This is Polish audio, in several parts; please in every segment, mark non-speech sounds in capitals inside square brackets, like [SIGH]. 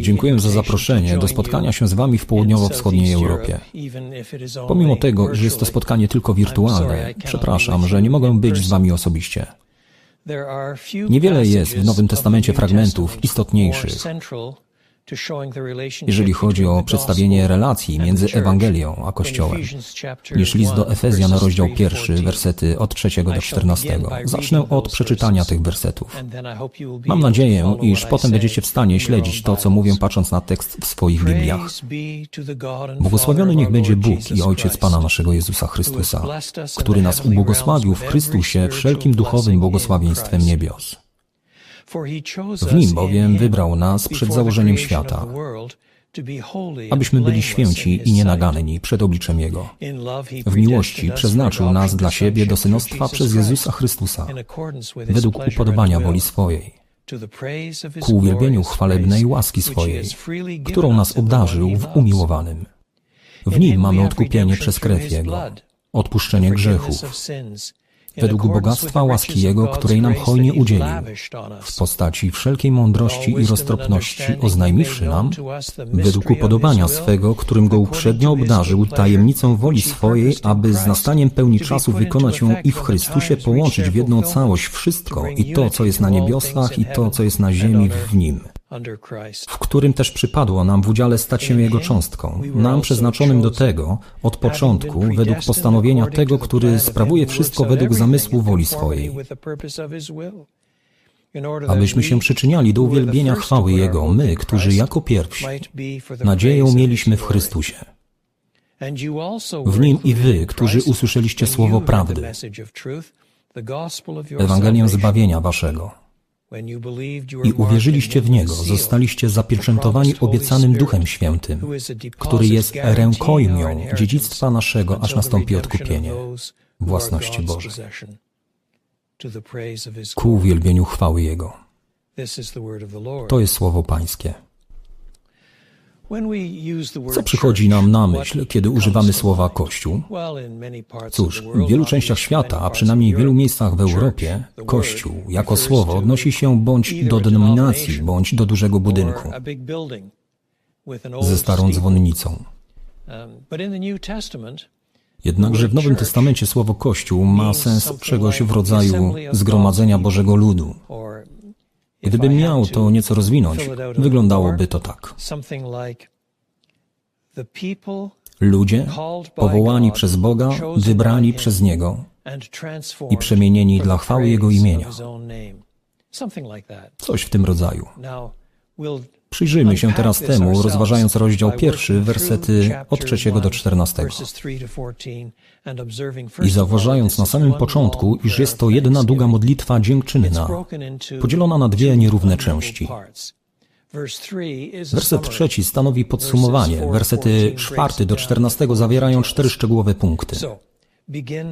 Dziękuję za zaproszenie do spotkania się z Wami w południowo-wschodniej Europie. Pomimo tego, że jest to spotkanie tylko wirtualne, przepraszam, że nie mogę być z Wami osobiście. Niewiele jest w Nowym Testamencie fragmentów istotniejszych, jeżeli chodzi o przedstawienie relacji między Ewangelią a Kościołem, niż list do Efezjan, rozdział pierwszy, wersety od trzeciego do czternastego. Zacznę od przeczytania tych wersetów. Mam nadzieję, iż potem będziecie w stanie śledzić to, co mówię, patrząc na tekst w swoich Bibliach. Błogosławiony niech będzie Bóg i Ojciec Pana naszego Jezusa Chrystusa, który nas ubłogosławił w Chrystusie wszelkim duchowym błogosławieństwem niebios w nim bowiem wybrał nas przed założeniem świata, abyśmy byli święci i nienaganni przed obliczem Jego. W miłości przeznaczył nas dla siebie do synostwa przez Jezusa Chrystusa, według upodobania woli swojej, ku uwielbieniu chwalebnej łaski swojej, którą nas obdarzył w umiłowanym. W nim mamy odkupienie przez krew Jego, odpuszczenie grzechów, według bogactwa łaski Jego, której nam hojnie udzielił, w postaci wszelkiej mądrości i roztropności, oznajmiwszy nam, według upodobania swego, którym Go uprzednio obdarzył tajemnicą woli swojej, aby z nastaniem pełni czasu wykonać ją i w Chrystusie połączyć w jedną całość wszystko, i to, co jest na niebiosach, i to, co jest na ziemi w Nim w którym też przypadło nam w udziale stać się Jego cząstką, nam przeznaczonym do tego od początku, według postanowienia tego, który sprawuje wszystko według zamysłu woli swojej, abyśmy się przyczyniali do uwielbienia chwały Jego, my, którzy jako pierwsi nadzieję mieliśmy w Chrystusie. W Nim i wy, którzy usłyszeliście słowo prawdy, Ewangelię zbawienia waszego i uwierzyliście w Niego, zostaliście zapieczętowani obiecanym Duchem Świętym, który jest rękojmią dziedzictwa naszego, aż nastąpi odkupienie własności Bożej, ku uwielbieniu chwały Jego. To jest słowo Pańskie. Co przychodzi nam na myśl, kiedy używamy słowa Kościół? Cóż, w wielu częściach świata, a przynajmniej w wielu miejscach w Europie, Kościół jako słowo odnosi się bądź do denominacji, bądź do dużego budynku ze starą dzwonnicą. Jednakże w Nowym Testamencie słowo Kościół ma sens czegoś w rodzaju zgromadzenia Bożego ludu, Gdybym miał to nieco rozwinąć, wyglądałoby to tak. Ludzie powołani przez Boga, wybrani przez Niego i przemienieni dla chwały Jego imienia. Coś w tym rodzaju. Przyjrzyjmy się teraz temu, rozważając rozdział pierwszy, wersety od trzeciego do czternastego. I zauważając na samym początku, iż jest to jedna długa modlitwa dziękczynna, podzielona na dwie nierówne części. Werset trzeci stanowi podsumowanie. Wersety czwarty do czternastego zawierają cztery szczegółowe punkty.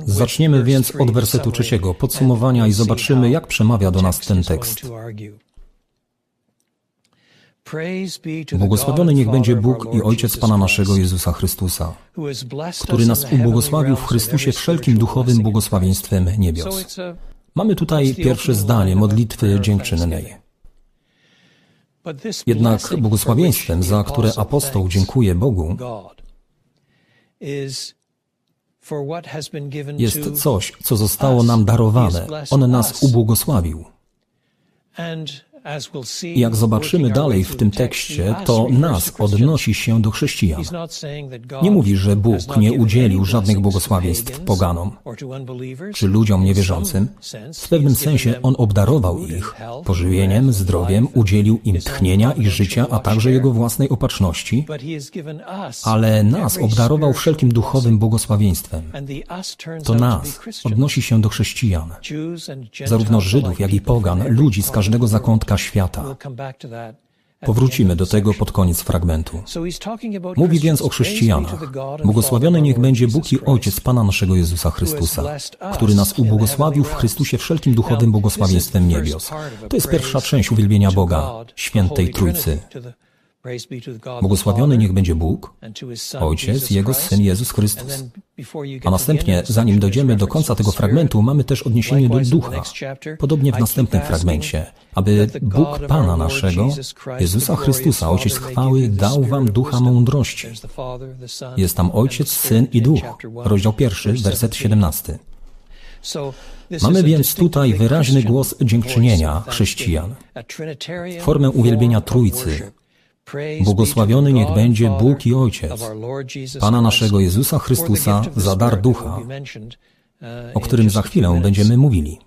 Zaczniemy więc od wersetu trzeciego, podsumowania i zobaczymy, jak przemawia do nas ten tekst. Błogosławiony niech będzie Bóg i Ojciec Pana naszego Jezusa Chrystusa, który nas ubłogosławił w Chrystusie wszelkim duchowym błogosławieństwem niebios. Mamy tutaj pierwsze zdanie modlitwy dziękczynnej. Jednak błogosławieństwem, za które apostoł dziękuje Bogu, jest coś, co zostało nam darowane. On nas ubłogosławił. Jak zobaczymy dalej w tym tekście, to nas odnosi się do chrześcijan. Nie mówi, że Bóg nie udzielił żadnych błogosławieństw poganom czy ludziom niewierzącym. W pewnym sensie On obdarował ich pożywieniem, zdrowiem, udzielił im tchnienia i życia, a także Jego własnej opatrzności, ale nas obdarował wszelkim duchowym błogosławieństwem. To nas odnosi się do chrześcijan, zarówno Żydów, jak i pogan, ludzi z każdego zakątka świata. Powrócimy do tego pod koniec fragmentu. Mówi więc o chrześcijanach. Błogosławiony niech będzie Bóg i Ojciec Pana naszego Jezusa Chrystusa, który nas ubłogosławił w Chrystusie wszelkim duchowym błogosławieństwem niebios. To jest pierwsza część uwielbienia Boga, świętej Trójcy. Błogosławiony niech będzie Bóg, Ojciec i Jego Syn Jezus Chrystus. A następnie, zanim dojdziemy do końca tego fragmentu, mamy też odniesienie do Ducha. Podobnie w następnym fragmencie, aby Bóg Pana naszego, Jezusa Chrystusa, Ojciec chwały, dał wam ducha mądrości. Jest tam Ojciec, Syn i Duch. Rozdział pierwszy, werset 17. Mamy więc tutaj wyraźny głos dziękczynienia chrześcijan, formę uwielbienia Trójcy, Błogosławiony niech będzie Bóg i Ojciec, Pana naszego Jezusa Chrystusa za dar ducha, o którym za chwilę będziemy mówili.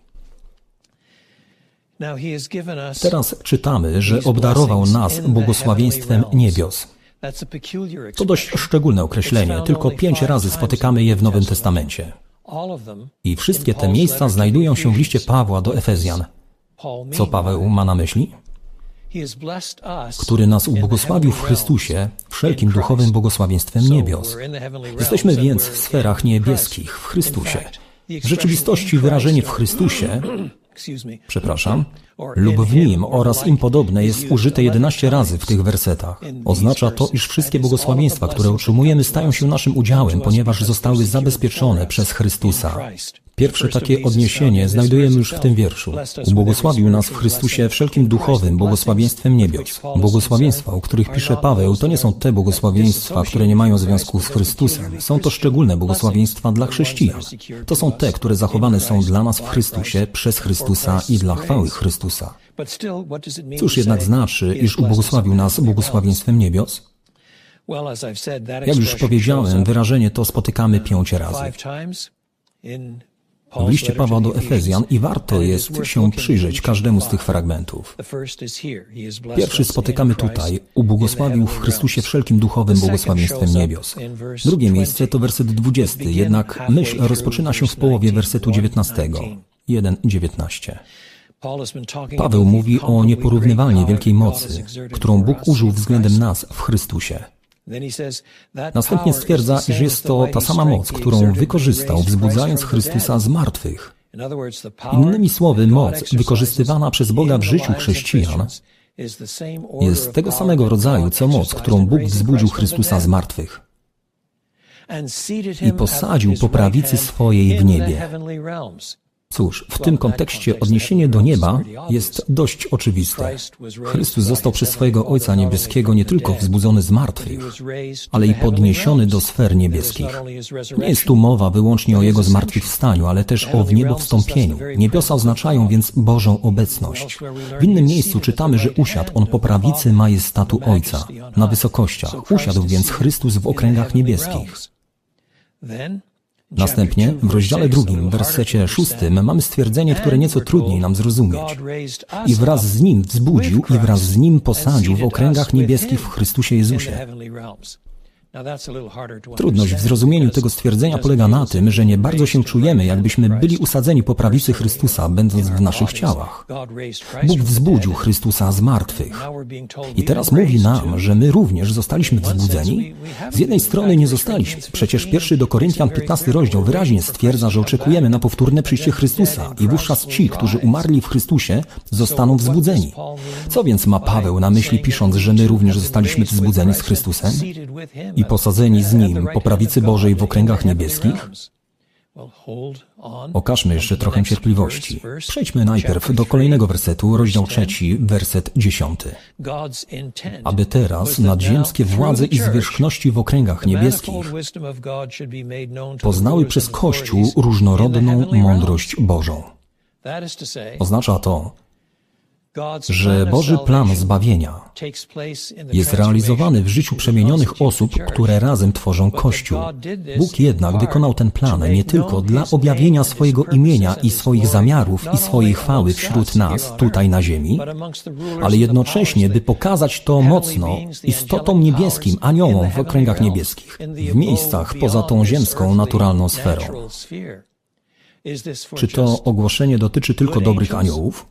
Teraz czytamy, że obdarował nas błogosławieństwem niebios. To dość szczególne określenie, tylko pięć razy spotykamy je w Nowym Testamencie. I wszystkie te miejsca znajdują się w liście Pawła do Efezjan. Co Paweł ma na myśli? Który nas ubłogosławił w Chrystusie wszelkim duchowym błogosławieństwem niebios. Jesteśmy więc w sferach niebieskich w Chrystusie. W rzeczywistości wyrażenie w Chrystusie, [CLEARS THROAT] przepraszam, lub w nim oraz im podobne jest użyte 11 razy w tych wersetach. Oznacza to, iż wszystkie błogosławieństwa, które otrzymujemy, stają się naszym udziałem, ponieważ zostały zabezpieczone przez Chrystusa. Pierwsze takie odniesienie znajdujemy już w tym wierszu. Ubłogosławił nas w Chrystusie wszelkim duchowym błogosławieństwem niebios. Błogosławieństwa, o których pisze Paweł, to nie są te błogosławieństwa, które nie mają związku z Chrystusem. Są to szczególne błogosławieństwa dla chrześcijan. To są te, które zachowane są dla nas w Chrystusie, przez Chrystusa i dla chwały Chrystusa. Cóż jednak znaczy, iż ubłogosławił nas błogosławieństwem niebios? Jak już powiedziałem, wyrażenie to spotykamy pięć razy w liście Pawła do Efezjan i warto jest się przyjrzeć każdemu z tych fragmentów. Pierwszy spotykamy tutaj, ubłogosławił w Chrystusie wszelkim duchowym błogosławieństwem niebios. Drugie miejsce to werset 20, jednak myśl rozpoczyna się w połowie wersetu 19. 1:19. Paweł mówi o nieporównywalnie wielkiej mocy, którą Bóg użył względem nas w Chrystusie. Następnie stwierdza, iż jest to ta sama moc, którą wykorzystał, wzbudzając Chrystusa z martwych. Innymi słowy, moc wykorzystywana przez Boga w życiu chrześcijan jest tego samego rodzaju, co moc, którą Bóg wzbudził Chrystusa z martwych i posadził po prawicy swojej w niebie. Cóż, w tym kontekście odniesienie do nieba jest dość oczywiste. Chrystus został przez swojego Ojca Niebieskiego nie tylko wzbudzony z martwych, ale i podniesiony do sfer niebieskich. Nie jest tu mowa wyłącznie o Jego zmartwychwstaniu, ale też o w niebo wstąpieniu. Niebiosa oznaczają więc Bożą obecność. W innym miejscu czytamy, że usiadł On po prawicy majestatu Ojca, na wysokościach. Usiadł więc Chrystus w okręgach niebieskich. Następnie w rozdziale drugim, wersecie szóstym, mamy stwierdzenie, które nieco trudniej nam zrozumieć. I wraz z Nim wzbudził i wraz z Nim posadził w okręgach niebieskich w Chrystusie Jezusie. Trudność w zrozumieniu tego stwierdzenia polega na tym, że nie bardzo się czujemy, jakbyśmy byli usadzeni po prawicy Chrystusa, będąc w naszych ciałach. Bóg wzbudził Chrystusa z martwych. I teraz mówi nam, że my również zostaliśmy wzbudzeni? Z jednej strony nie zostaliśmy. Przecież pierwszy do Koryntian 15 rozdział wyraźnie stwierdza, że oczekujemy na powtórne przyjście Chrystusa i wówczas ci, którzy umarli w Chrystusie, zostaną wzbudzeni. Co więc ma Paweł na myśli pisząc, że my również zostaliśmy wzbudzeni z Chrystusem? I posadzeni z Nim po prawicy Bożej w okręgach niebieskich? Okażmy jeszcze trochę cierpliwości. Przejdźmy najpierw do kolejnego wersetu, rozdział trzeci, werset dziesiąty. Aby teraz nadziemskie władze i zwierzchności w okręgach niebieskich poznały przez Kościół różnorodną mądrość Bożą. Oznacza to, że Boży plan zbawienia jest realizowany w życiu przemienionych osób, które razem tworzą Kościół. Bóg jednak wykonał ten plan nie tylko dla objawienia swojego imienia i swoich zamiarów i swojej chwały wśród nas, tutaj na ziemi, ale jednocześnie, by pokazać to mocno istotom niebieskim, aniołom w okręgach niebieskich, w miejscach poza tą ziemską, naturalną sferą. Czy to ogłoszenie dotyczy tylko dobrych aniołów?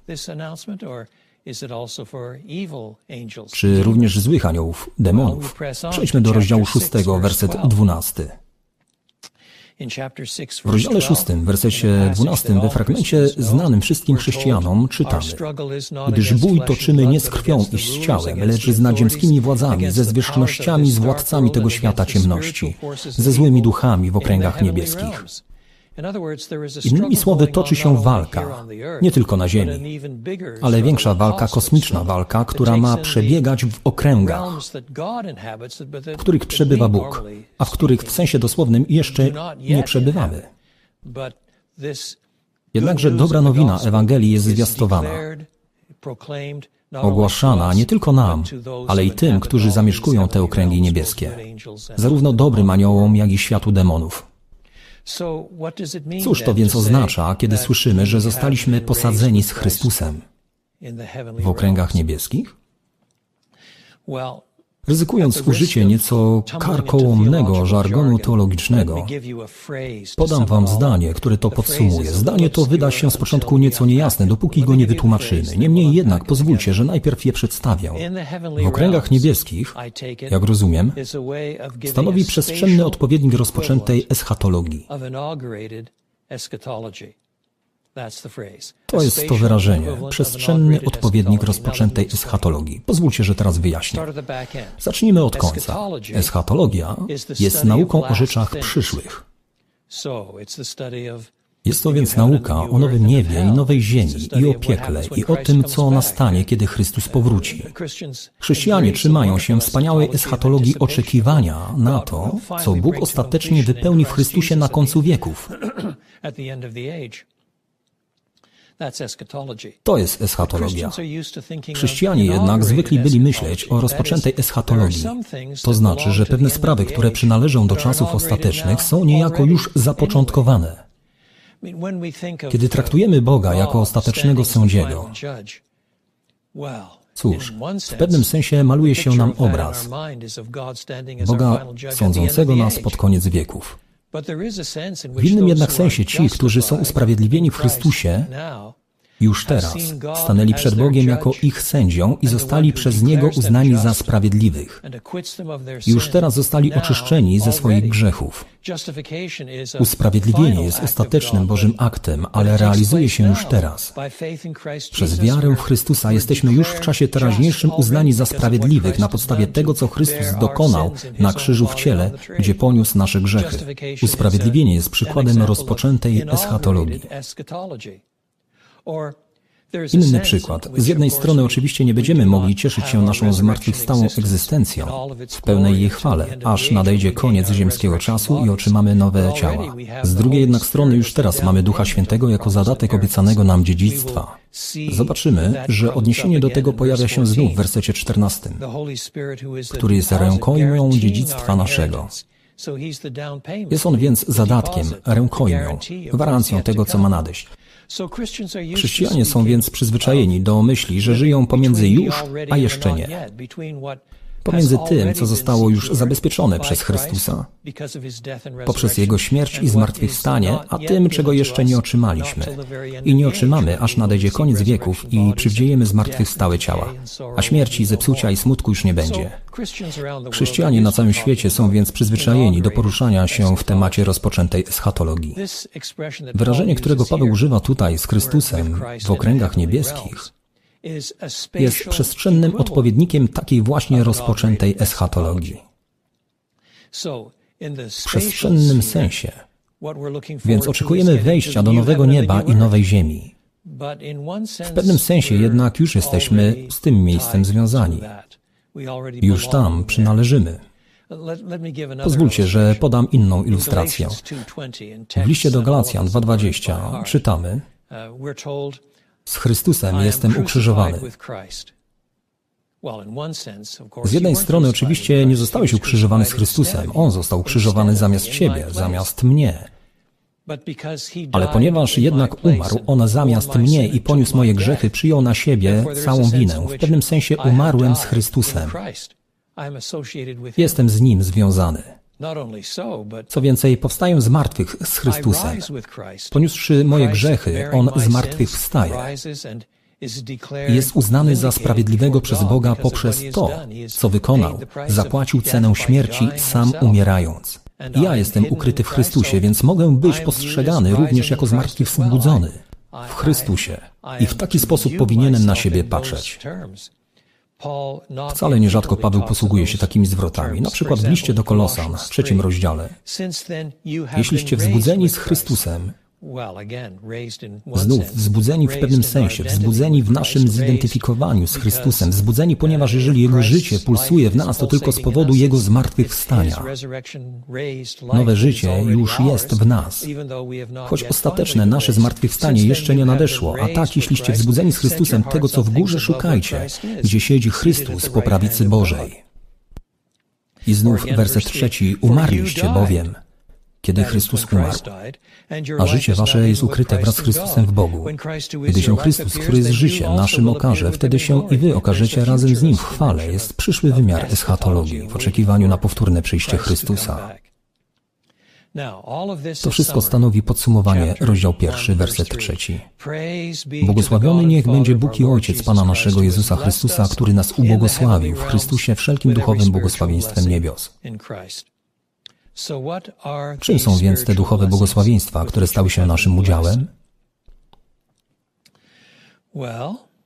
Czy również złych aniołów, demonów? Przejdźmy do rozdziału 6, werset 12. W rozdziale 6, w wersecie 12, we fragmencie znanym wszystkim chrześcijanom czytamy Gdyż bój toczymy nie z krwią i z ciałem, lecz z nadziemskimi władzami, ze zwierzchnościami, z władcami tego świata ciemności, ze złymi duchami w okręgach niebieskich. Innymi słowy, toczy się walka, nie tylko na Ziemi, ale większa walka, kosmiczna walka, która ma przebiegać w okręgach, w których przebywa Bóg, a w których w sensie dosłownym jeszcze nie przebywamy. Jednakże dobra nowina Ewangelii jest zwiastowana, ogłaszana nie tylko nam, ale i tym, którzy zamieszkują te okręgi niebieskie, zarówno dobrym aniołom, jak i światu demonów. Cóż to więc oznacza, kiedy słyszymy, że zostaliśmy posadzeni z Chrystusem w okręgach niebieskich? Ryzykując użycie nieco karkołomnego żargonu teologicznego, podam wam zdanie, które to podsumuje. Zdanie to wyda się z początku nieco niejasne, dopóki go nie wytłumaczymy. Niemniej jednak pozwólcie, że najpierw je przedstawię. W okręgach niebieskich, jak rozumiem, stanowi przestrzenny odpowiednik rozpoczętej eschatologii. To jest to wyrażenie, przestrzenny odpowiednik rozpoczętej eschatologii. Pozwólcie, że teraz wyjaśnię. Zacznijmy od końca. Eschatologia jest nauką o rzeczach przyszłych. Jest to więc nauka o nowym niebie i nowej ziemi i o piekle i o tym, co nastanie, kiedy Chrystus powróci. Chrześcijanie trzymają się wspaniałej eschatologii oczekiwania na to, co Bóg ostatecznie wypełni w Chrystusie na końcu wieków. [CLEARS THROAT] To jest eschatologia. Chrześcijanie jednak zwykli byli myśleć o rozpoczętej eschatologii. To znaczy, że pewne sprawy, które przynależą do czasów ostatecznych, są niejako już zapoczątkowane. Kiedy traktujemy Boga jako ostatecznego sędziego, Cóż, w pewnym sensie maluje się nam obraz Boga sądzącego nas pod koniec wieków. W innym jednak sensie ci, którzy są usprawiedliwieni w Chrystusie, już teraz stanęli przed Bogiem jako ich sędzią i zostali przez Niego uznani za sprawiedliwych. Już teraz zostali oczyszczeni ze swoich grzechów. Usprawiedliwienie jest ostatecznym Bożym aktem, ale realizuje się już teraz. Przez wiarę w Chrystusa jesteśmy już w czasie teraźniejszym uznani za sprawiedliwych na podstawie tego, co Chrystus dokonał na krzyżu w ciele, gdzie poniósł nasze grzechy. Usprawiedliwienie jest przykładem rozpoczętej eschatologii. Inny przykład. Z jednej strony oczywiście nie będziemy mogli cieszyć się naszą zmartwychwstałą egzystencją w pełnej jej chwale, aż nadejdzie koniec ziemskiego czasu i otrzymamy nowe ciała. Z drugiej jednak strony już teraz mamy Ducha Świętego jako zadatek obiecanego nam dziedzictwa. Zobaczymy, że odniesienie do tego pojawia się znów w wersecie 14, który jest rękojmią dziedzictwa naszego. Jest on więc zadatkiem, rękojmią, gwarancją tego, co ma nadejść. Chrześcijanie są więc przyzwyczajeni do myśli, że żyją pomiędzy już, a jeszcze nie pomiędzy tym, co zostało już zabezpieczone przez Chrystusa poprzez Jego śmierć i zmartwychwstanie, a tym, czego jeszcze nie otrzymaliśmy. I nie otrzymamy, aż nadejdzie koniec wieków i przywdziejemy zmartwychwstałe ciała, a śmierci, zepsucia i smutku już nie będzie. Chrześcijanie na całym świecie są więc przyzwyczajeni do poruszania się w temacie rozpoczętej eschatologii. Wyrażenie, którego Paweł używa tutaj z Chrystusem w okręgach niebieskich, jest przestrzennym odpowiednikiem takiej właśnie rozpoczętej eschatologii. W przestrzennym sensie. Więc oczekujemy wejścia do nowego nieba i nowej ziemi. W pewnym sensie jednak już jesteśmy z tym miejscem związani. Już tam przynależymy. Pozwólcie, że podam inną ilustrację. W liście do Galacjan 2:20 czytamy: z Chrystusem jestem ukrzyżowany. Z jednej strony oczywiście nie zostałeś ukrzyżowany z Chrystusem, On został ukrzyżowany zamiast Ciebie, zamiast mnie. Ale ponieważ jednak umarł On zamiast mnie i poniósł moje grzechy, przyjął na siebie całą winę. W pewnym sensie umarłem z Chrystusem. Jestem z Nim związany. Co więcej, powstaję z martwych z Chrystusem. Poniósłszy moje grzechy, On z martwych wstaje. Jest uznany za sprawiedliwego przez Boga poprzez to, co wykonał. Zapłacił cenę śmierci, sam umierając. Ja jestem ukryty w Chrystusie, więc mogę być postrzegany również jako zmartwychwzbudzony w Chrystusie i w taki sposób powinienem na siebie patrzeć. Wcale nierzadko Paweł posługuje się takimi zwrotami, na przykład w liście do Kolosan w trzecim rozdziale. Jeśliście wzbudzeni z Chrystusem, Znów wzbudzeni w pewnym sensie, wzbudzeni w naszym zidentyfikowaniu z Chrystusem, wzbudzeni, ponieważ jeżeli Jego życie pulsuje w nas, to tylko z powodu Jego zmartwychwstania. Nowe życie już jest w nas. Choć ostateczne nasze zmartwychwstanie jeszcze nie nadeszło, a tak, jeśliście wzbudzeni z Chrystusem, tego co w górze szukajcie, gdzie siedzi Chrystus po prawicy Bożej. I znów werset trzeci, umarliście bowiem, kiedy Chrystus umarł, a życie wasze jest ukryte wraz z Chrystusem w Bogu. Gdy się Chrystus, który jest życiem naszym okaże, wtedy się i wy okażecie razem z Nim w chwale. Jest przyszły wymiar eschatologii w oczekiwaniu na powtórne przyjście Chrystusa. To wszystko stanowi podsumowanie rozdział pierwszy, werset trzeci. Błogosławiony niech będzie Bóg i Ojciec Pana naszego Jezusa Chrystusa, który nas ubłogosławił w Chrystusie wszelkim duchowym błogosławieństwem niebios. Czym są więc te duchowe błogosławieństwa, które stały się naszym udziałem?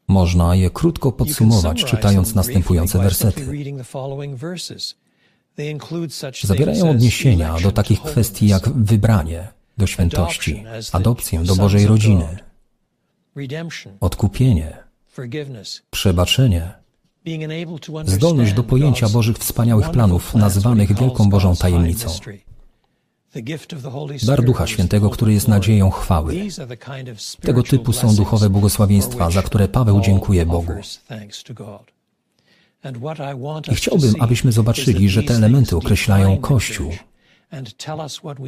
Można je krótko podsumować, czytając następujące wersety. Zawierają odniesienia do takich kwestii jak wybranie do świętości, adopcję do Bożej rodziny, odkupienie, przebaczenie, zdolność do pojęcia Bożych wspaniałych planów, nazwanych Wielką Bożą Tajemnicą. Dar Ducha Świętego, który jest nadzieją chwały. Tego typu są duchowe błogosławieństwa, za które Paweł dziękuje Bogu. I chciałbym, abyśmy zobaczyli, że te elementy określają Kościół,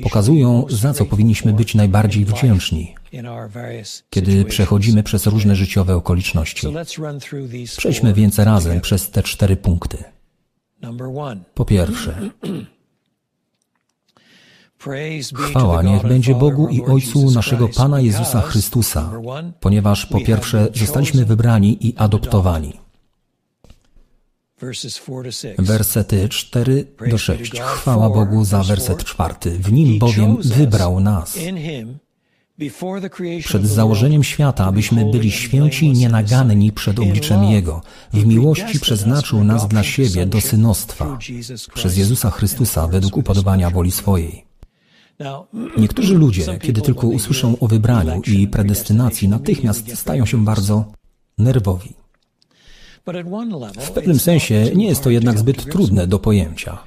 pokazują, za co powinniśmy być najbardziej wdzięczni, kiedy przechodzimy przez różne życiowe okoliczności. Przejdźmy więc razem przez te cztery punkty. Po pierwsze, [CLEARS THROAT] Chwała niech będzie Bogu i Ojcu naszego Pana Jezusa Chrystusa, ponieważ po pierwsze zostaliśmy wybrani i adoptowani. Wersety 4 do 6. Chwała Bogu za werset czwarty. W nim bowiem wybrał nas przed założeniem świata, abyśmy byli święci i nienaganni przed obliczem Jego. W miłości przeznaczył nas dla siebie do synostwa przez Jezusa Chrystusa według upodobania woli swojej. [CLEARS THROAT] Niektórzy ludzie, kiedy tylko usłyszą o wybraniu i predestynacji, natychmiast stają się bardzo nerwowi. W pewnym sensie nie jest to jednak zbyt trudne do pojęcia.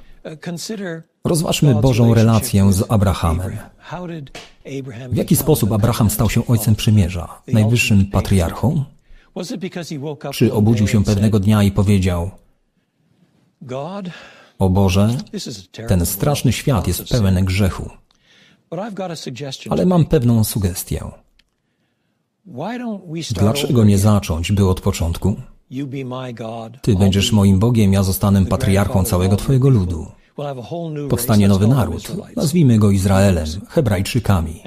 Rozważmy Bożą relację z Abrahamem. W jaki sposób Abraham stał się ojcem przymierza, najwyższym patriarchą? Czy obudził się pewnego dnia i powiedział: O Boże, ten straszny świat jest pełen grzechu. Ale mam pewną sugestię. Dlaczego nie zacząć by od początku? Ty będziesz moim Bogiem, ja zostanę patriarchą całego Twojego ludu. Powstanie nowy naród, nazwijmy go Izraelem, Hebrajczykami.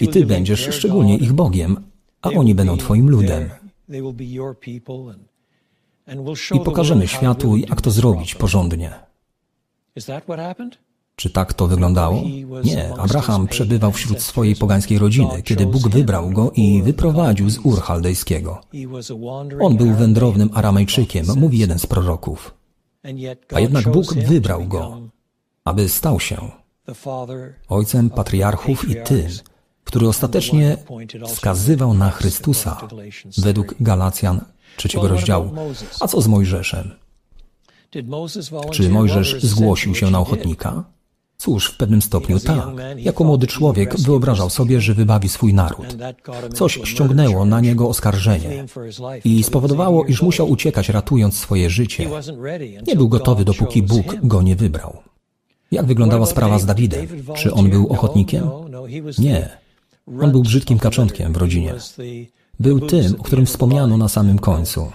I Ty będziesz szczególnie ich Bogiem, a oni będą Twoim ludem. I pokażemy światu, jak to zrobić porządnie. Czy tak to wyglądało? Nie. Abraham przebywał wśród swojej pogańskiej rodziny, kiedy Bóg wybrał go i wyprowadził z Ur Chaldejskiego. On był wędrownym Aramejczykiem, mówi jeden z proroków. A jednak Bóg wybrał go, aby stał się ojcem patriarchów i tym, który ostatecznie wskazywał na Chrystusa według Galacjan trzeciego rozdziału. A co z Mojżeszem? Czy Mojżesz zgłosił się na ochotnika? Cóż, w pewnym stopniu tak. Jako młody człowiek wyobrażał sobie, że wybawi swój naród. Coś ściągnęło na niego oskarżenie i spowodowało, iż musiał uciekać, ratując swoje życie. Nie był gotowy, dopóki Bóg go nie wybrał. Jak wyglądała sprawa z Dawidem? Czy on był ochotnikiem? Nie. On był brzydkim kaczątkiem w rodzinie. Był tym, o którym wspomniano na samym końcu.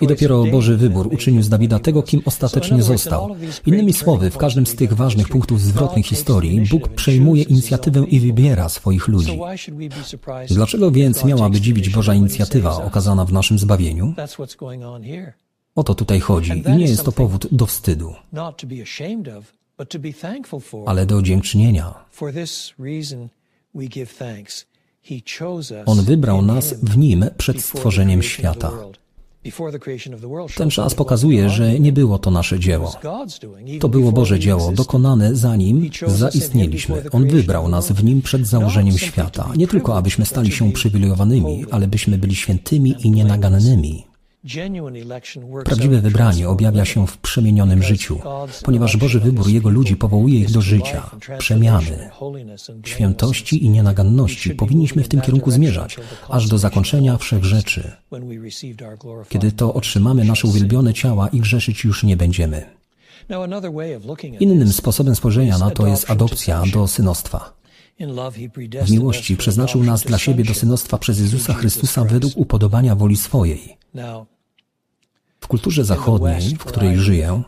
I dopiero Boży wybór uczynił z Dawida tego, kim ostatecznie został. Innymi słowy, w każdym z tych ważnych punktów zwrotnych historii Bóg przejmuje inicjatywę i wybiera swoich ludzi. Dlaczego więc miałaby dziwić Boża inicjatywa okazana w naszym zbawieniu? O to tutaj chodzi i nie jest to powód do wstydu. ale do dziękczynienia. On wybrał nas w Nim przed stworzeniem świata. Ten czas pokazuje, że nie było to nasze dzieło. To było Boże dzieło, dokonane zanim zaistnieliśmy. On wybrał nas w Nim przed założeniem świata. Nie tylko, abyśmy stali się uprzywilejowanymi, ale byśmy byli świętymi i nienagannymi. Prawdziwe wybranie objawia się w przemienionym życiu, ponieważ Boży wybór Jego ludzi powołuje ich do życia, przemiany, świętości i nienaganności. Powinniśmy w tym kierunku zmierzać, aż do zakończenia wszech rzeczy. Kiedy to otrzymamy nasze uwielbione ciała i grzeszyć już nie będziemy. Innym sposobem spojrzenia na to jest adopcja do synostwa. W miłości przeznaczył nas dla siebie do synostwa przez Jezusa Chrystusa według upodobania woli swojej. W kulturze zachodniej, w której żyję,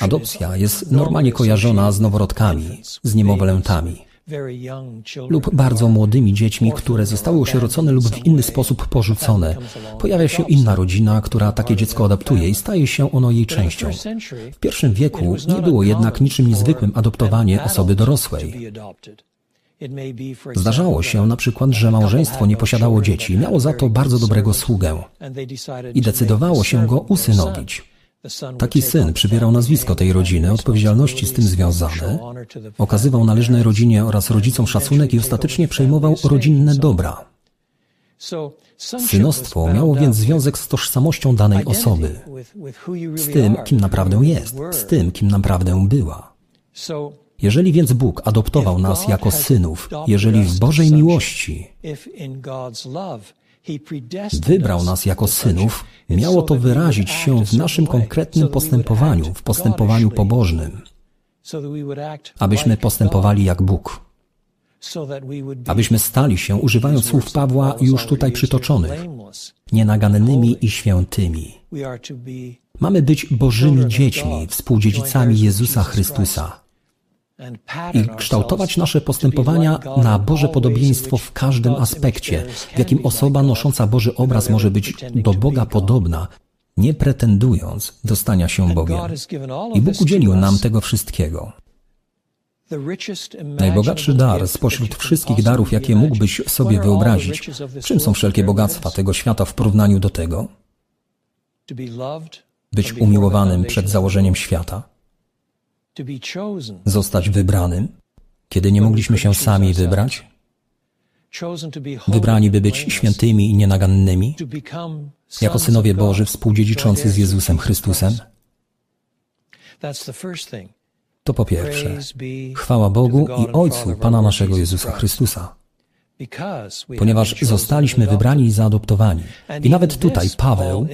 adopcja jest normalnie kojarzona z noworodkami, z niemowlętami lub bardzo młodymi dziećmi, które zostały osierocone lub w inny sposób porzucone. Pojawia się inna rodzina, która takie dziecko adoptuje i staje się ono jej częścią. W pierwszym wieku nie było jednak niczym niezwykłym adoptowanie osoby dorosłej. Zdarzało się na przykład, że małżeństwo nie posiadało dzieci, miało za to bardzo dobrego sługę i decydowało się go usynowić. Taki syn przybierał nazwisko tej rodziny, odpowiedzialności z tym związane, okazywał należnej rodzinie oraz rodzicom szacunek i ostatecznie przejmował rodzinne dobra. Synostwo miało więc związek z tożsamością danej osoby, z tym, kim naprawdę jest, z tym, kim naprawdę była. Jeżeli więc Bóg adoptował nas jako synów, jeżeli w Bożej miłości wybrał nas jako synów, miało to wyrazić się w naszym konkretnym postępowaniu, w postępowaniu pobożnym, abyśmy postępowali jak Bóg, abyśmy stali się, używając słów Pawła już tutaj przytoczonych, nienagannymi i świętymi. Mamy być Bożymi dziećmi, współdziedzicami Jezusa Chrystusa i kształtować nasze postępowania na Boże podobieństwo w każdym aspekcie, w jakim osoba nosząca Boży obraz może być do Boga podobna, nie pretendując do stania się Bogiem. I Bóg udzielił nam tego wszystkiego. Najbogatszy dar spośród wszystkich darów, jakie mógłbyś sobie wyobrazić, czym są wszelkie bogactwa tego świata w porównaniu do tego? Być umiłowanym przed założeniem świata, zostać wybranym, kiedy nie mogliśmy się sami wybrać? Wybrani, by być świętymi i nienagannymi, jako synowie Boży współdziedziczący z Jezusem Chrystusem? To po pierwsze, chwała Bogu i Ojcu Pana naszego Jezusa Chrystusa ponieważ zostaliśmy wybrani i zaadoptowani. I nawet tutaj Paweł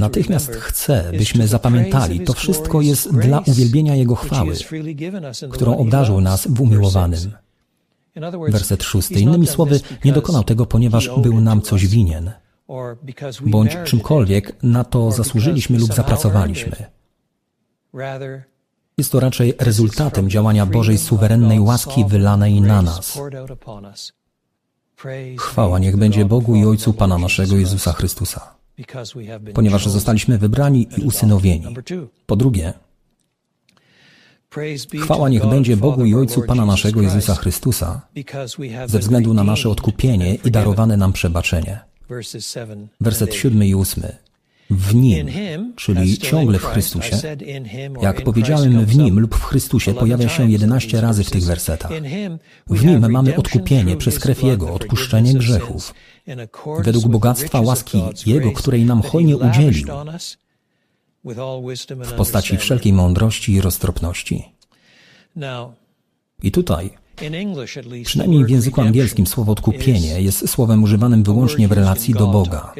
natychmiast chce, byśmy zapamiętali, to wszystko jest dla uwielbienia Jego chwały, którą obdarzył nas w umiłowanym. Werset szósty. Innymi słowy, nie dokonał tego, ponieważ był nam coś winien, bądź czymkolwiek na to zasłużyliśmy lub zapracowaliśmy. Jest to raczej rezultatem działania Bożej suwerennej łaski wylanej na nas. Chwała niech będzie Bogu i Ojcu Pana naszego Jezusa Chrystusa, ponieważ zostaliśmy wybrani i usynowieni. Po drugie, Chwała niech będzie Bogu i Ojcu Pana naszego Jezusa Chrystusa ze względu na nasze odkupienie i darowane nam przebaczenie. Werset siódmy i ósmy w Nim, czyli ciągle w Chrystusie. Jak powiedziałem, w Nim lub w Chrystusie pojawia się 11 razy w tych wersetach. W Nim mamy odkupienie przez krew Jego, odpuszczenie grzechów, według bogactwa łaski Jego, której nam hojnie udzielił, w postaci wszelkiej mądrości i roztropności. I tutaj Przynajmniej w języku angielskim słowo odkupienie jest słowem używanym wyłącznie w relacji do Boga.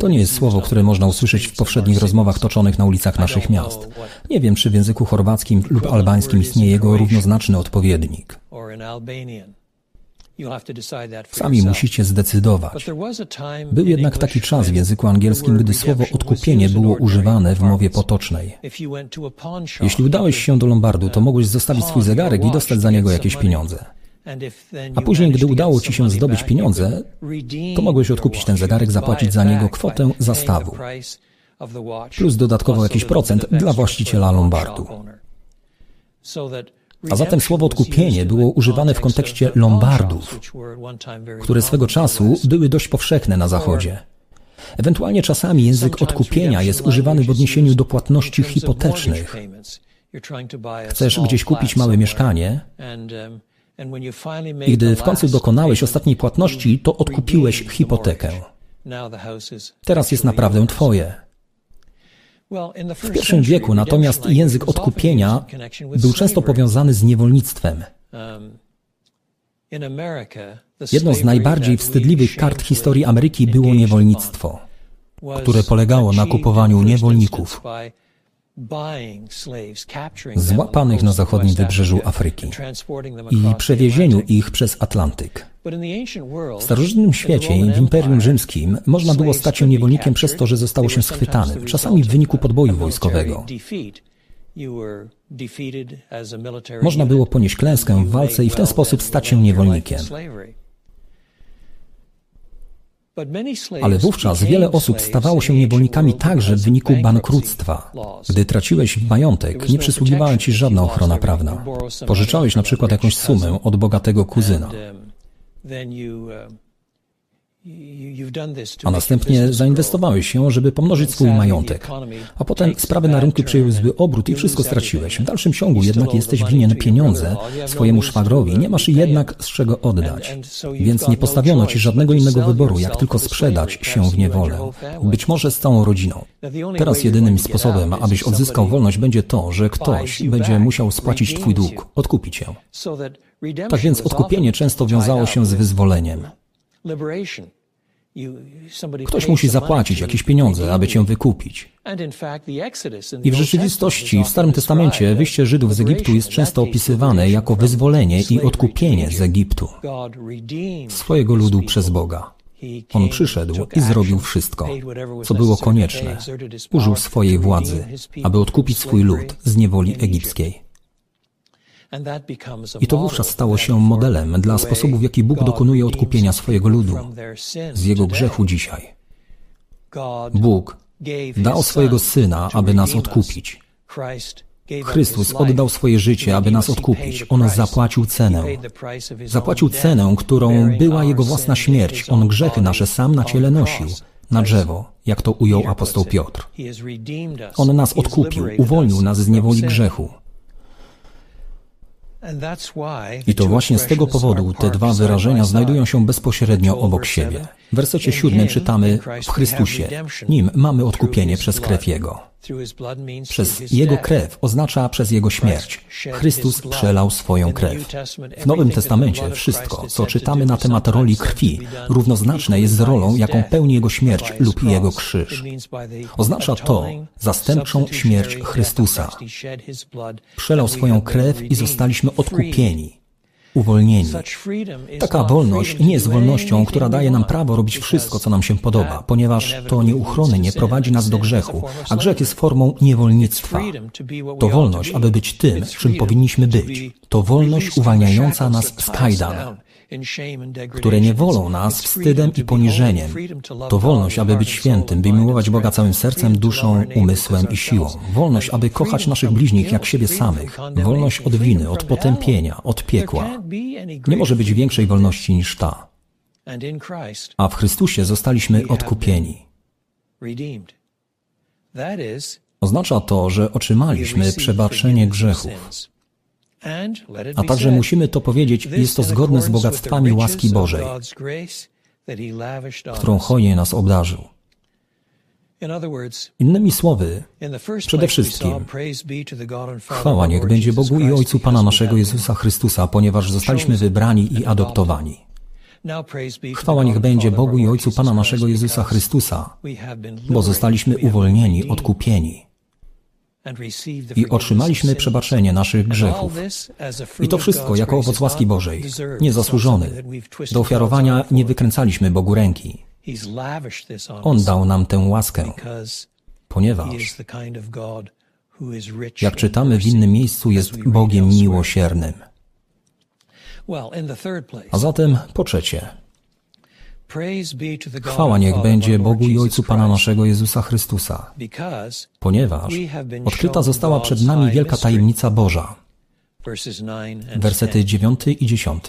To nie jest słowo, które można usłyszeć w powszednich rozmowach toczonych na ulicach naszych miast. Nie wiem, czy w języku chorwackim lub albańskim istnieje jego równoznaczny odpowiednik. Sami musicie zdecydować. Był jednak taki czas w języku angielskim, gdy słowo odkupienie było używane w mowie potocznej. Jeśli udałeś się do Lombardu, to mogłeś zostawić swój zegarek i dostać za niego jakieś pieniądze. A później, gdy udało ci się zdobyć pieniądze, to mogłeś odkupić ten zegarek, zapłacić za niego kwotę zastawu. plus dodatkowo jakiś procent dla właściciela lombardu. A zatem słowo odkupienie było używane w kontekście lombardów, które swego czasu były dość powszechne na Zachodzie. Ewentualnie czasami język odkupienia jest używany w odniesieniu do płatności hipotecznych. Chcesz gdzieś kupić małe mieszkanie i gdy w końcu dokonałeś ostatniej płatności, to odkupiłeś hipotekę. Teraz jest naprawdę twoje. W pierwszym wieku natomiast język odkupienia był często powiązany z niewolnictwem. Jedną z najbardziej wstydliwych kart historii Ameryki było niewolnictwo, które polegało na kupowaniu niewolników złapanych na zachodnim wybrzeżu Afryki i przewiezieniu ich przez Atlantyk. W starożytnym świecie w Imperium Rzymskim można było stać się niewolnikiem przez to, że zostało się schwytanym, czasami w wyniku podboju wojskowego. Można było ponieść klęskę w walce i w ten sposób stać się niewolnikiem. Ale wówczas wiele osób stawało się niewolnikami także w wyniku bankructwa. Gdy traciłeś majątek, nie przysługiwała ci żadna ochrona prawna. Pożyczałeś na przykład jakąś sumę od bogatego kuzyna. A następnie zainwestowałeś ją, żeby pomnożyć swój majątek. A potem sprawy na rynku przejęły zły obrót i wszystko straciłeś. W dalszym ciągu jednak jesteś winien pieniądze swojemu szwagrowi, nie masz jednak z czego oddać. Więc nie postawiono ci żadnego innego wyboru, jak tylko sprzedać się w niewolę. Być może z całą rodziną. Teraz jedynym sposobem, abyś odzyskał wolność, będzie to, że ktoś będzie musiał spłacić twój dług, odkupić cię. Tak więc odkupienie często wiązało się z wyzwoleniem. Ktoś musi zapłacić jakieś pieniądze, aby cię wykupić. I w rzeczywistości w Starym Testamencie wyjście Żydów z Egiptu jest często opisywane jako wyzwolenie i odkupienie z Egiptu swojego ludu przez Boga. On przyszedł i zrobił wszystko, co było konieczne. Użył swojej władzy, aby odkupić swój lud z niewoli egipskiej. I to wówczas stało się modelem dla sposobu, w jaki Bóg dokonuje odkupienia swojego ludu z jego grzechu dzisiaj. Bóg dał swojego Syna, aby nas odkupić. Chrystus oddał swoje życie, aby nas odkupić. On zapłacił cenę. Zapłacił cenę, którą była Jego własna śmierć. On grzechy nasze sam na ciele nosił na drzewo, jak to ujął apostoł Piotr. On nas odkupił, uwolnił nas z niewoli grzechu. I to właśnie z tego powodu te dwa wyrażenia znajdują się bezpośrednio obok siebie. W wersecie siódmym czytamy w Chrystusie. Nim mamy odkupienie przez krew Jego. Przez Jego krew oznacza przez Jego śmierć. Chrystus przelał swoją krew. W Nowym Testamencie wszystko, co czytamy na temat roli krwi, równoznaczne jest z rolą, jaką pełni Jego śmierć lub Jego krzyż. Oznacza to zastępczą śmierć Chrystusa. Przelał swoją krew i zostaliśmy odkupieni uwolnieni. Taka wolność nie jest wolnością, która daje nam prawo robić wszystko, co nam się podoba, ponieważ to nieuchronnie prowadzi nas do grzechu, a grzech jest formą niewolnictwa. To wolność, aby być tym, czym powinniśmy być. To wolność uwalniająca nas z kajdan które nie wolą nas wstydem i poniżeniem. To wolność, aby być świętym, by miłować Boga całym sercem, duszą, umysłem i siłą. Wolność, aby kochać naszych bliźnich jak siebie samych. Wolność od winy, od potępienia, od piekła. Nie może być większej wolności niż ta. A w Chrystusie zostaliśmy odkupieni. Oznacza to, że otrzymaliśmy przebaczenie grzechów. A także musimy to powiedzieć, jest to zgodne z bogactwami łaski Bożej, którą hojnie nas obdarzył. Innymi słowy, przede wszystkim, chwała niech będzie Bogu i Ojcu Pana naszego Jezusa Chrystusa, ponieważ zostaliśmy wybrani i adoptowani. Chwała niech będzie Bogu i Ojcu Pana naszego Jezusa Chrystusa, bo zostaliśmy uwolnieni, odkupieni i otrzymaliśmy przebaczenie naszych grzechów. I to wszystko jako owoc łaski Bożej, niezasłużony. Do ofiarowania nie wykręcaliśmy Bogu ręki. On dał nam tę łaskę, ponieważ, jak czytamy w innym miejscu, jest Bogiem miłosiernym. A zatem, po trzecie, Chwała niech będzie Bogu i Ojcu Pana naszego Jezusa Chrystusa, ponieważ odkryta została przed nami wielka tajemnica Boża. Wersety 9 i 10.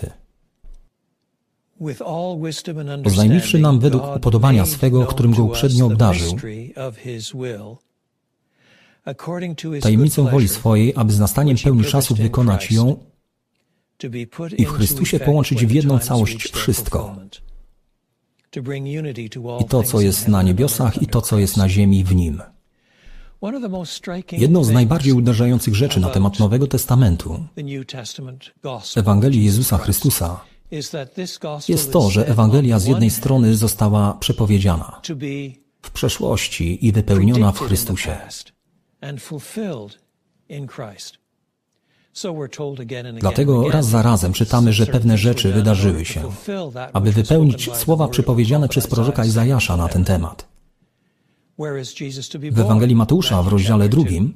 Oznajmiwszy nam według upodobania swego, którym go uprzednio obdarzył, tajemnicę woli swojej, aby z nastaniem pełni czasów wykonać ją i w Chrystusie połączyć w jedną całość wszystko. I to, co jest na niebiosach, i to, co jest na ziemi w nim. Jedną z najbardziej uderzających rzeczy na temat Nowego Testamentu, Ewangelii Jezusa Chrystusa, jest to, że Ewangelia z jednej strony została przepowiedziana w przeszłości i wypełniona w Chrystusie. Dlatego raz za razem czytamy, że pewne rzeczy wydarzyły się, aby wypełnić słowa przepowiedziane przez proroka Izajasza na ten temat. W Ewangelii Mateusza w rozdziale drugim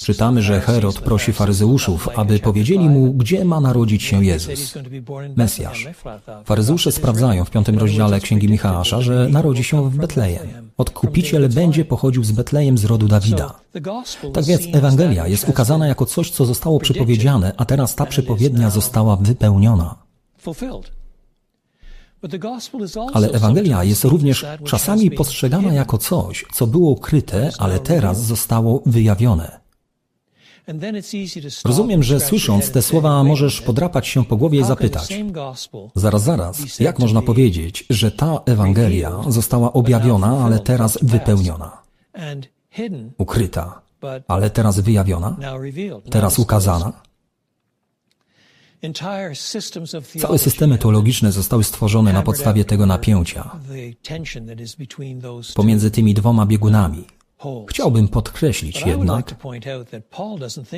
czytamy, że Herod prosi faryzeuszów, aby powiedzieli mu, gdzie ma narodzić się Jezus, Mesjasz. Faryzeusze sprawdzają w piątym rozdziale Księgi Michała, że narodzi się w Betlejem. Odkupiciel będzie pochodził z Betlejem z rodu Dawida. Tak więc Ewangelia jest ukazana jako coś, co zostało przepowiedziane, a teraz ta przepowiednia została wypełniona. Ale Ewangelia jest również czasami postrzegana jako coś, co było ukryte, ale teraz zostało wyjawione. Rozumiem, że słysząc te słowa możesz podrapać się po głowie i zapytać, zaraz, zaraz, jak można powiedzieć, że ta Ewangelia została objawiona, ale teraz wypełniona, ukryta, ale teraz wyjawiona, teraz ukazana? Całe systemy teologiczne zostały stworzone na podstawie tego napięcia pomiędzy tymi dwoma biegunami. Chciałbym podkreślić jednak,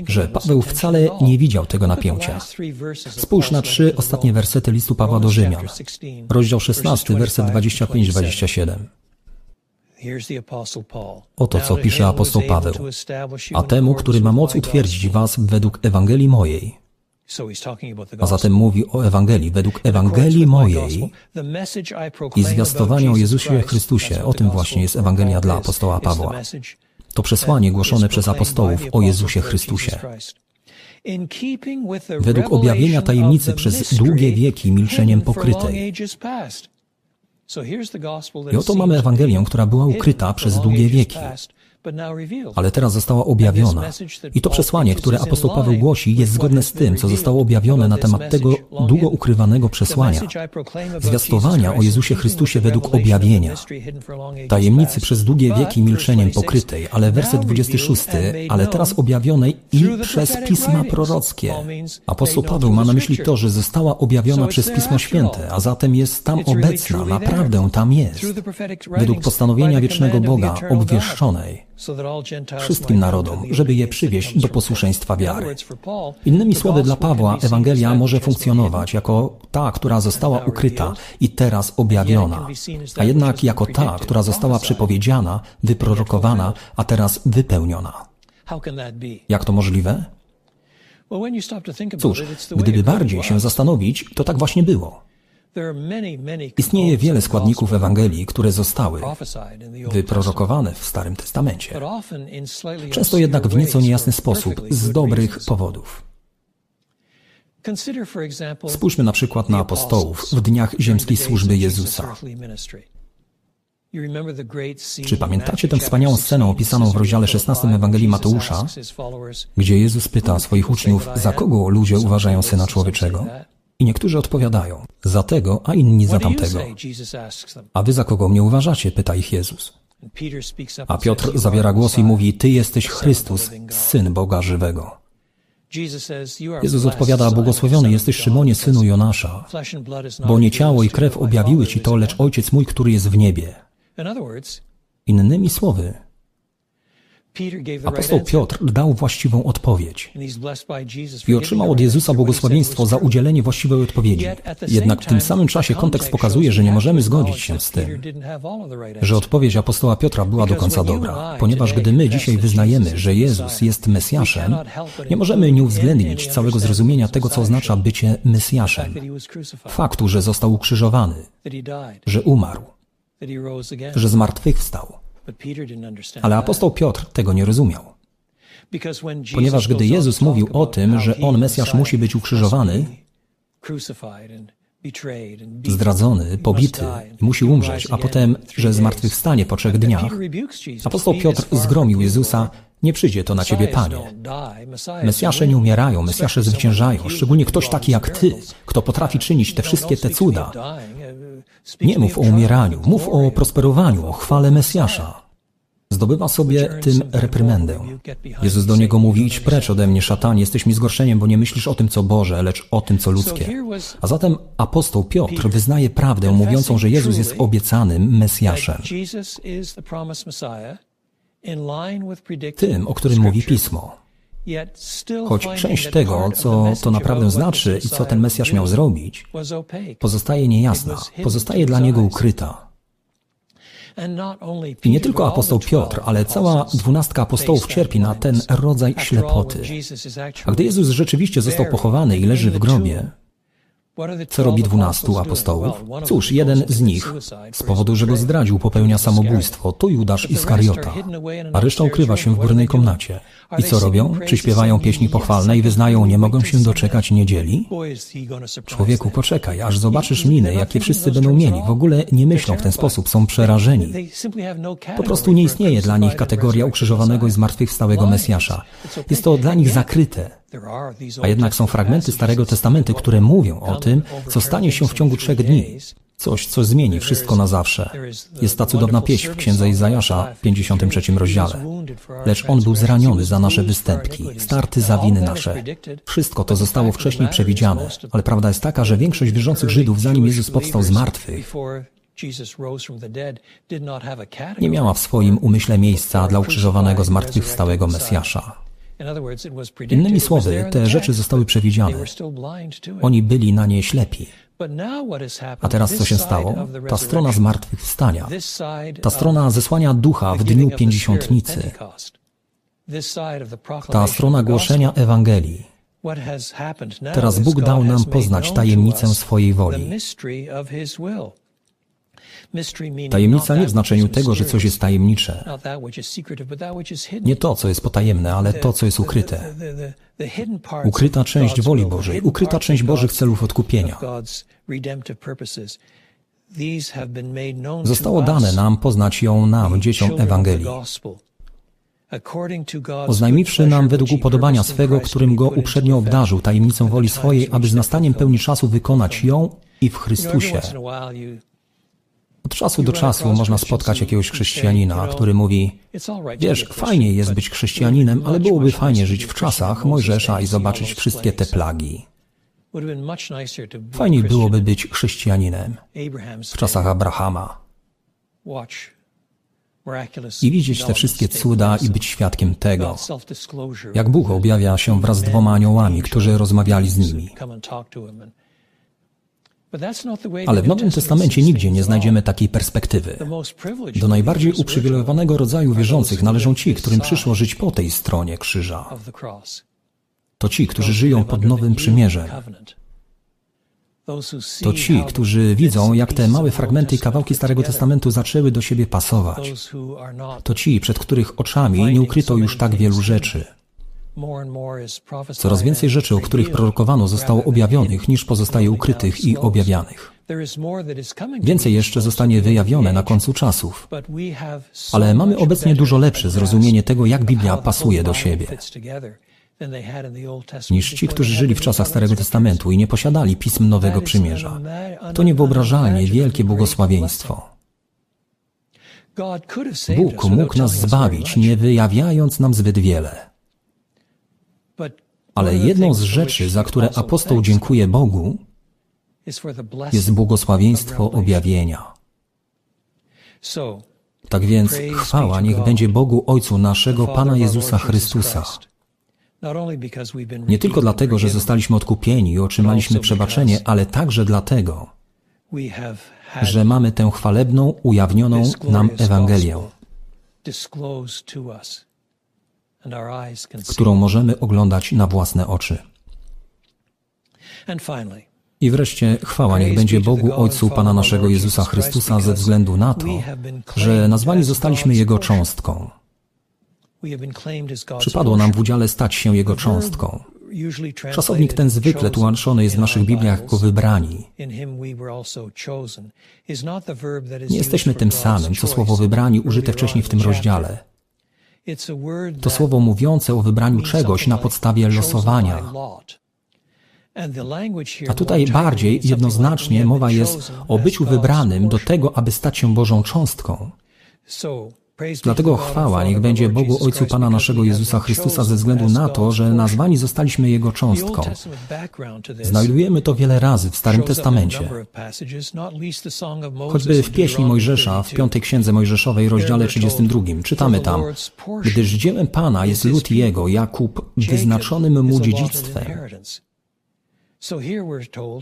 że Paweł wcale nie widział tego napięcia. Spójrz na trzy ostatnie wersety listu Pawła do Rzymian, rozdział 16, werset 25-27. Oto co pisze apostoł Paweł. A temu, który ma moc utwierdzić was według Ewangelii mojej, a zatem mówi o Ewangelii, według Ewangelii mojej i zwiastowania o Jezusie Chrystusie. O tym właśnie jest Ewangelia dla apostoła Pawła. To przesłanie głoszone przez apostołów o Jezusie Chrystusie. Według objawienia tajemnicy przez długie wieki milczeniem pokrytej. I oto mamy Ewangelię, która była ukryta przez długie wieki ale teraz została objawiona. I to przesłanie, które apostoł Paweł głosi, jest zgodne z tym, co zostało objawione na temat tego długo ukrywanego przesłania, zwiastowania o Jezusie Chrystusie według objawienia, tajemnicy przez długie wieki milczeniem pokrytej, ale werset 26, ale teraz objawionej i przez pisma prorockie. Apostoł Paweł ma na myśli to, że została objawiona przez Pismo Święte, a zatem jest tam obecna, naprawdę tam jest, według postanowienia wiecznego Boga obwieszczonej wszystkim narodom, żeby je przywieść do posłuszeństwa wiary. Innymi słowy, dla Pawła Ewangelia może funkcjonować jako ta, która została ukryta i teraz objawiona, a jednak jako ta, która została przepowiedziana, wyprorokowana, a teraz wypełniona. Jak to możliwe? Cóż, gdyby bardziej się zastanowić, to tak właśnie było. Istnieje wiele składników Ewangelii, które zostały wyprorokowane w Starym Testamencie. Często jednak w nieco niejasny sposób, z dobrych powodów. Spójrzmy na przykład na apostołów w dniach ziemskiej służby Jezusa. Czy pamiętacie tę wspaniałą scenę opisaną w rozdziale 16 Ewangelii Mateusza, gdzie Jezus pyta swoich uczniów, za kogo ludzie uważają Syna Człowieczego? I niektórzy odpowiadają, za tego, a inni za tamtego. A wy za kogo mnie uważacie? pyta ich Jezus. A Piotr zabiera głos i mówi, Ty jesteś Chrystus, Syn Boga żywego. Jezus odpowiada, błogosławiony jesteś Szymonie, synu Jonasza, bo nie ciało i krew objawiły Ci to, lecz Ojciec mój, który jest w niebie. Innymi słowy, Apostoł Piotr dał właściwą odpowiedź i otrzymał od Jezusa błogosławieństwo za udzielenie właściwej odpowiedzi. Jednak w tym samym czasie kontekst pokazuje, że nie możemy zgodzić się z tym, że odpowiedź apostoła Piotra była do końca dobra, ponieważ gdy my dzisiaj wyznajemy, że Jezus jest Mesjaszem, nie możemy nie uwzględnić całego zrozumienia tego, co oznacza bycie Mesjaszem. Faktu, że został ukrzyżowany, że umarł, że zmartwychwstał. Ale apostoł Piotr tego nie rozumiał. Ponieważ gdy Jezus mówił o tym, że On, Mesjasz, musi być ukrzyżowany, zdradzony, pobity i musi umrzeć, a potem, że zmartwychwstanie po trzech dniach, apostoł Piotr zgromił Jezusa, nie przyjdzie to na ciebie, Panie. Mesjasze nie umierają, Mesjasze zwyciężają, szczególnie ktoś taki jak Ty, kto potrafi czynić te wszystkie te cuda. Nie mów o umieraniu, mów o prosperowaniu, o chwale Mesjasza. Zdobywa sobie tym reprymendę. Jezus do niego mówi, idź precz ode mnie, szatanie, jesteś mi zgorszeniem, bo nie myślisz o tym, co Boże, lecz o tym, co ludzkie. A zatem apostoł Piotr wyznaje prawdę, mówiącą, że Jezus jest obiecanym Mesjaszem. Tym, o którym mówi Pismo. Choć część tego, co to naprawdę znaczy i co ten Mesjasz miał zrobić, pozostaje niejasna, pozostaje dla niego ukryta. I nie tylko apostoł Piotr, ale cała dwunastka apostołów cierpi na ten rodzaj ślepoty. A gdy Jezus rzeczywiście został pochowany i leży w grobie, co robi dwunastu apostołów? Cóż, jeden z nich, z powodu, że go zdradził, popełnia samobójstwo, to Judasz Iskariota, a reszta ukrywa się w górnej komnacie. I co robią? Czy śpiewają pieśni pochwalne i wyznają, nie mogą się doczekać niedzieli? Człowieku, poczekaj, aż zobaczysz miny, jakie wszyscy będą mieli. W ogóle nie myślą w ten sposób, są przerażeni. Po prostu nie istnieje dla nich kategoria ukrzyżowanego i zmartwychwstałego Mesjasza. Jest to dla nich zakryte. A jednak są fragmenty Starego Testamentu, które mówią o tym, co stanie się w ciągu trzech dni. Coś, co zmieni wszystko na zawsze. Jest ta cudowna pieśń w księdze Izajasza w 53 rozdziale. Lecz on był zraniony za nasze występki, starty za winy nasze. Wszystko to zostało wcześniej przewidziane, ale prawda jest taka, że większość wierzących Żydów, zanim Jezus powstał z martwych, nie miała w swoim umyśle miejsca dla ukrzyżowanego zmartwychwstałego Mesjasza. Innymi słowy, te rzeczy zostały przewidziane. Oni byli na nie ślepi. A teraz co się stało? Ta strona zmartwychwstania, ta strona zesłania ducha w dniu pięćdziesiątnicy, ta strona głoszenia Ewangelii. Teraz Bóg dał nam poznać tajemnicę swojej woli. Tajemnica nie w znaczeniu tego, że coś jest tajemnicze. Nie to, co jest potajemne, ale to, co jest ukryte. Ukryta część woli Bożej, ukryta część Bożych celów odkupienia. Zostało dane nam poznać ją nam, dzieciom Ewangelii. Oznajmiwszy nam według upodobania swego, którym go uprzednio obdarzył tajemnicą woli swojej, aby z nastaniem pełni czasu wykonać ją i w Chrystusie. Od czasu do czasu można spotkać jakiegoś chrześcijanina, który mówi: Wiesz, fajnie jest być chrześcijaninem, ale byłoby fajnie żyć w czasach Mojżesza i zobaczyć wszystkie te plagi. Fajniej byłoby być chrześcijaninem w czasach Abrahama i widzieć te wszystkie cuda i być świadkiem tego, jak Bóg objawia się wraz z dwoma aniołami, którzy rozmawiali z nimi. Ale w Nowym Testamencie nigdzie nie znajdziemy takiej perspektywy. Do najbardziej uprzywilejowanego rodzaju wierzących należą ci, którym przyszło żyć po tej stronie krzyża. To ci, którzy żyją pod nowym przymierzem. To ci, którzy widzą, jak te małe fragmenty i kawałki Starego Testamentu zaczęły do siebie pasować. To ci, przed których oczami nie ukryto już tak wielu rzeczy. Coraz więcej rzeczy, o których prorokowano, zostało objawionych, niż pozostaje ukrytych i objawianych. Więcej jeszcze zostanie wyjawione na końcu czasów. Ale mamy obecnie dużo lepsze zrozumienie tego, jak Biblia pasuje do siebie niż ci, którzy żyli w czasach Starego Testamentu i nie posiadali pism Nowego Przymierza. To niewyobrażalnie wielkie błogosławieństwo. Bóg mógł nas zbawić, nie wyjawiając nam zbyt wiele. Ale jedną z rzeczy, za które apostoł dziękuje Bogu, jest błogosławieństwo objawienia. Tak więc chwała niech będzie Bogu Ojcu naszego Pana Jezusa Chrystusa. Nie tylko dlatego, że zostaliśmy odkupieni i otrzymaliśmy przebaczenie, ale także dlatego, że mamy tę chwalebną, ujawnioną nam Ewangelię, którą możemy oglądać na własne oczy. I wreszcie chwała niech będzie Bogu Ojcu Pana naszego Jezusa Chrystusa ze względu na to, że nazwani zostaliśmy Jego cząstką. Przypadło nam w udziale stać się Jego cząstką. Czasownik ten zwykle tłumaczony jest w naszych Bibliach jako wybrani. Nie jesteśmy tym samym, co słowo wybrani użyte wcześniej w tym rozdziale. To słowo mówiące o wybraniu czegoś na podstawie losowania. A tutaj bardziej jednoznacznie mowa jest o byciu wybranym do tego, aby stać się Bożą cząstką. Dlatego chwała niech będzie Bogu Ojcu Pana naszego Jezusa Chrystusa ze względu na to, że nazwani zostaliśmy Jego cząstką. Znajdujemy to wiele razy w Starym Testamencie. Choćby w pieśni Mojżesza, w piątej księdze Mojżeszowej, rozdziale 32, czytamy tam, gdyż dziełem Pana jest lud Jego, Jakub, wyznaczonym mu dziedzictwem.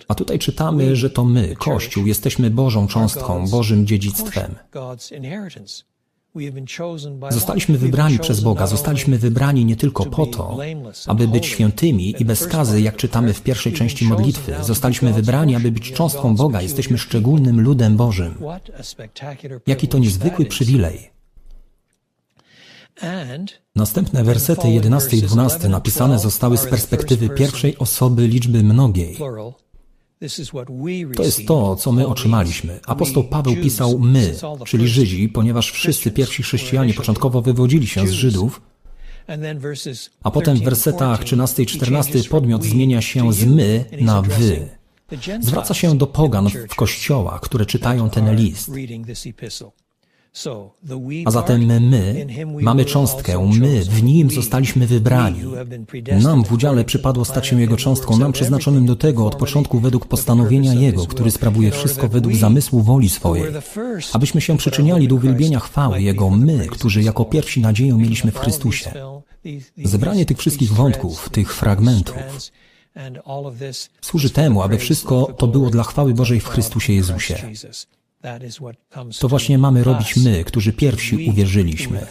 A tutaj czytamy, że to my, Kościół, jesteśmy Bożą cząstką, Bożym dziedzictwem. Zostaliśmy wybrani przez Boga, zostaliśmy wybrani nie tylko po to, aby być świętymi i bez skazy, jak czytamy w pierwszej części modlitwy. Zostaliśmy wybrani, aby być cząstką Boga, jesteśmy szczególnym ludem Bożym. Jaki to niezwykły przywilej. Następne wersety 11 i 12 napisane zostały z perspektywy pierwszej osoby liczby mnogiej. To jest to, co my otrzymaliśmy. Apostoł Paweł pisał my, czyli Żydzi, ponieważ wszyscy pierwsi chrześcijanie początkowo wywodzili się z Żydów, a potem w wersetach 13 i 14 podmiot zmienia się z my na wy. Zwraca się do pogan w kościołach, które czytają ten list. A zatem my mamy cząstkę, my w Nim zostaliśmy wybrani. Nam w udziale przypadło stać się Jego cząstką, nam przeznaczonym do tego od początku według postanowienia Jego, który sprawuje wszystko według zamysłu woli swojej, abyśmy się przyczyniali do uwielbienia chwały Jego, my, którzy jako pierwsi nadzieję mieliśmy w Chrystusie. Zebranie tych wszystkich wątków, tych fragmentów, służy temu, aby wszystko to było dla chwały Bożej w Chrystusie Jezusie. To właśnie mamy robić my, którzy pierwsi uwierzyliśmy.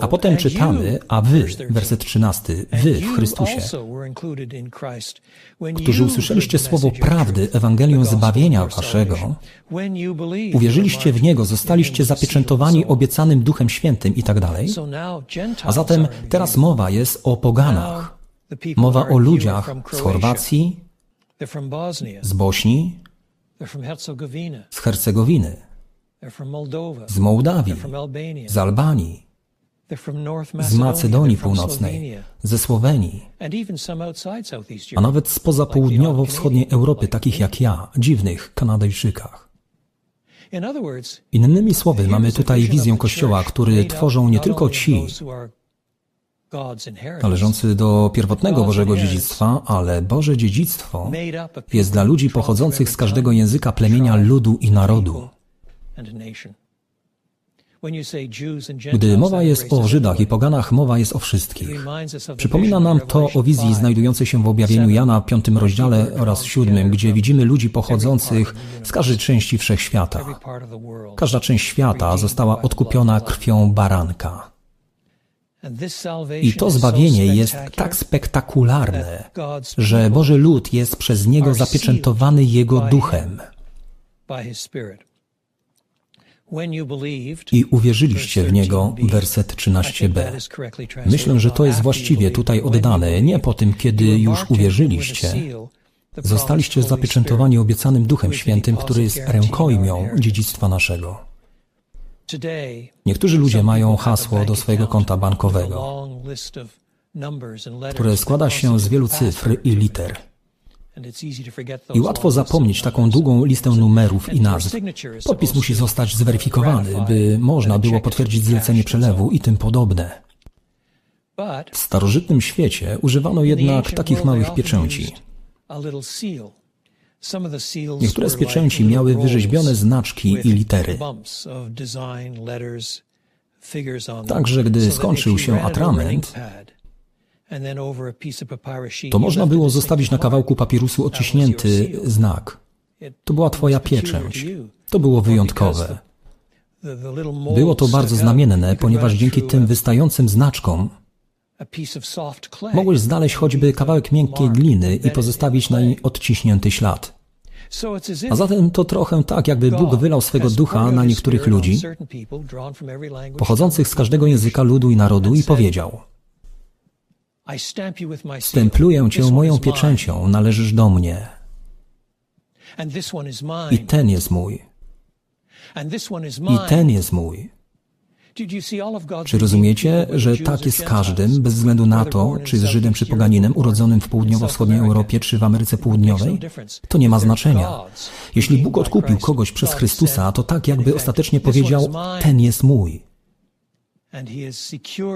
A potem czytamy, a wy, werset 13, wy w Chrystusie, którzy usłyszeliście słowo prawdy, Ewangelię zbawienia waszego, uwierzyliście w Niego, zostaliście zapieczętowani obiecanym Duchem Świętym i tak dalej. A zatem teraz mowa jest o poganach. Mowa o ludziach z Chorwacji, z Bośni, z Hercegowiny, z Mołdawii, z Albanii, z Macedonii Północnej, ze Słowenii, a nawet spoza południowo-wschodniej Europy, takich jak ja, dziwnych Kanadyjczykach. Innymi słowy, mamy tutaj wizję Kościoła, który tworzą nie tylko ci, należący do pierwotnego Bożego dziedzictwa, ale Boże dziedzictwo jest dla ludzi pochodzących z każdego języka, plemienia, ludu i narodu. Gdy mowa jest o Żydach i poganach, mowa jest o wszystkich. Przypomina nam to o wizji znajdującej się w objawieniu Jana w piątym rozdziale oraz siódmym, gdzie widzimy ludzi pochodzących z każdej części wszechświata. Każda część świata została odkupiona krwią baranka. I to zbawienie jest tak spektakularne, że Boży lud jest przez Niego zapieczętowany Jego duchem. I uwierzyliście w Niego, werset 13b. Myślę, że to jest właściwie tutaj oddane, nie po tym, kiedy już uwierzyliście. Zostaliście zapieczętowani obiecanym Duchem Świętym, który jest rękojmią dziedzictwa naszego. Niektórzy ludzie mają hasło do swojego konta bankowego, które składa się z wielu cyfr i liter. I łatwo zapomnieć taką długą listę numerów i nazw. Podpis musi zostać zweryfikowany, by można było potwierdzić zlecenie przelewu i tym podobne. W starożytnym świecie używano jednak takich małych pieczęci. Niektóre z pieczęci miały wyrzeźbione znaczki i litery. Także gdy skończył się atrament, to można było zostawić na kawałku papirusu odciśnięty znak. To była Twoja pieczęć. To było wyjątkowe. Było to bardzo znamienne, ponieważ dzięki tym wystającym znaczkom mogłeś znaleźć choćby kawałek miękkiej gliny i pozostawić na niej odciśnięty ślad. A zatem to trochę tak, jakby Bóg wylał swego ducha na niektórych ludzi, pochodzących z każdego języka ludu i narodu, i powiedział: Stempluję cię moją pieczęcią, należysz do mnie. I ten jest mój. I ten jest mój. Czy rozumiecie, że tak jest z każdym, bez względu na to, czy jest Żydem czy poganinem urodzonym w południowo-wschodniej Europie, czy w Ameryce Południowej? To nie ma znaczenia. Jeśli Bóg odkupił kogoś przez Chrystusa, to tak jakby ostatecznie powiedział, ten jest mój.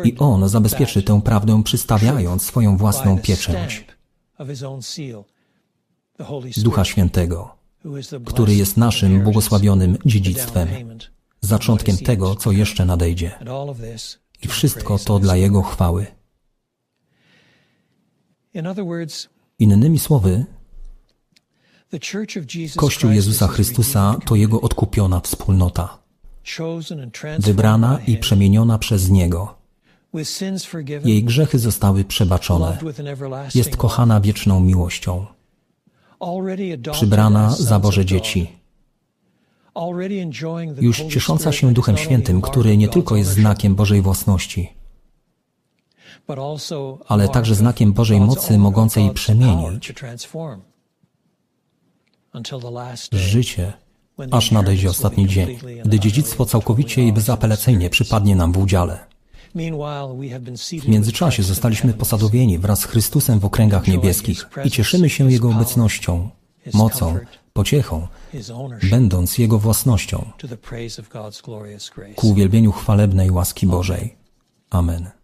I On zabezpieczy tę prawdę, przystawiając swoją własną pieczęć. Ducha Świętego, który jest naszym błogosławionym dziedzictwem zaczątkiem tego, co jeszcze nadejdzie. I wszystko to dla Jego chwały. Innymi słowy, Kościół Jezusa Chrystusa to Jego odkupiona wspólnota, wybrana i przemieniona przez Niego. Jej grzechy zostały przebaczone. Jest kochana wieczną miłością. Przybrana za Boże dzieci już ciesząca się Duchem Świętym, który nie tylko jest znakiem Bożej własności, ale także znakiem Bożej mocy mogącej przemienić życie, aż nadejdzie ostatni dzień, gdy dziedzictwo całkowicie i bezapelacyjnie przypadnie nam w udziale. W międzyczasie zostaliśmy posadowieni wraz z Chrystusem w okręgach niebieskich. I cieszymy się Jego obecnością, mocą, pociechą, będąc Jego własnością, ku uwielbieniu chwalebnej łaski Bożej. Amen.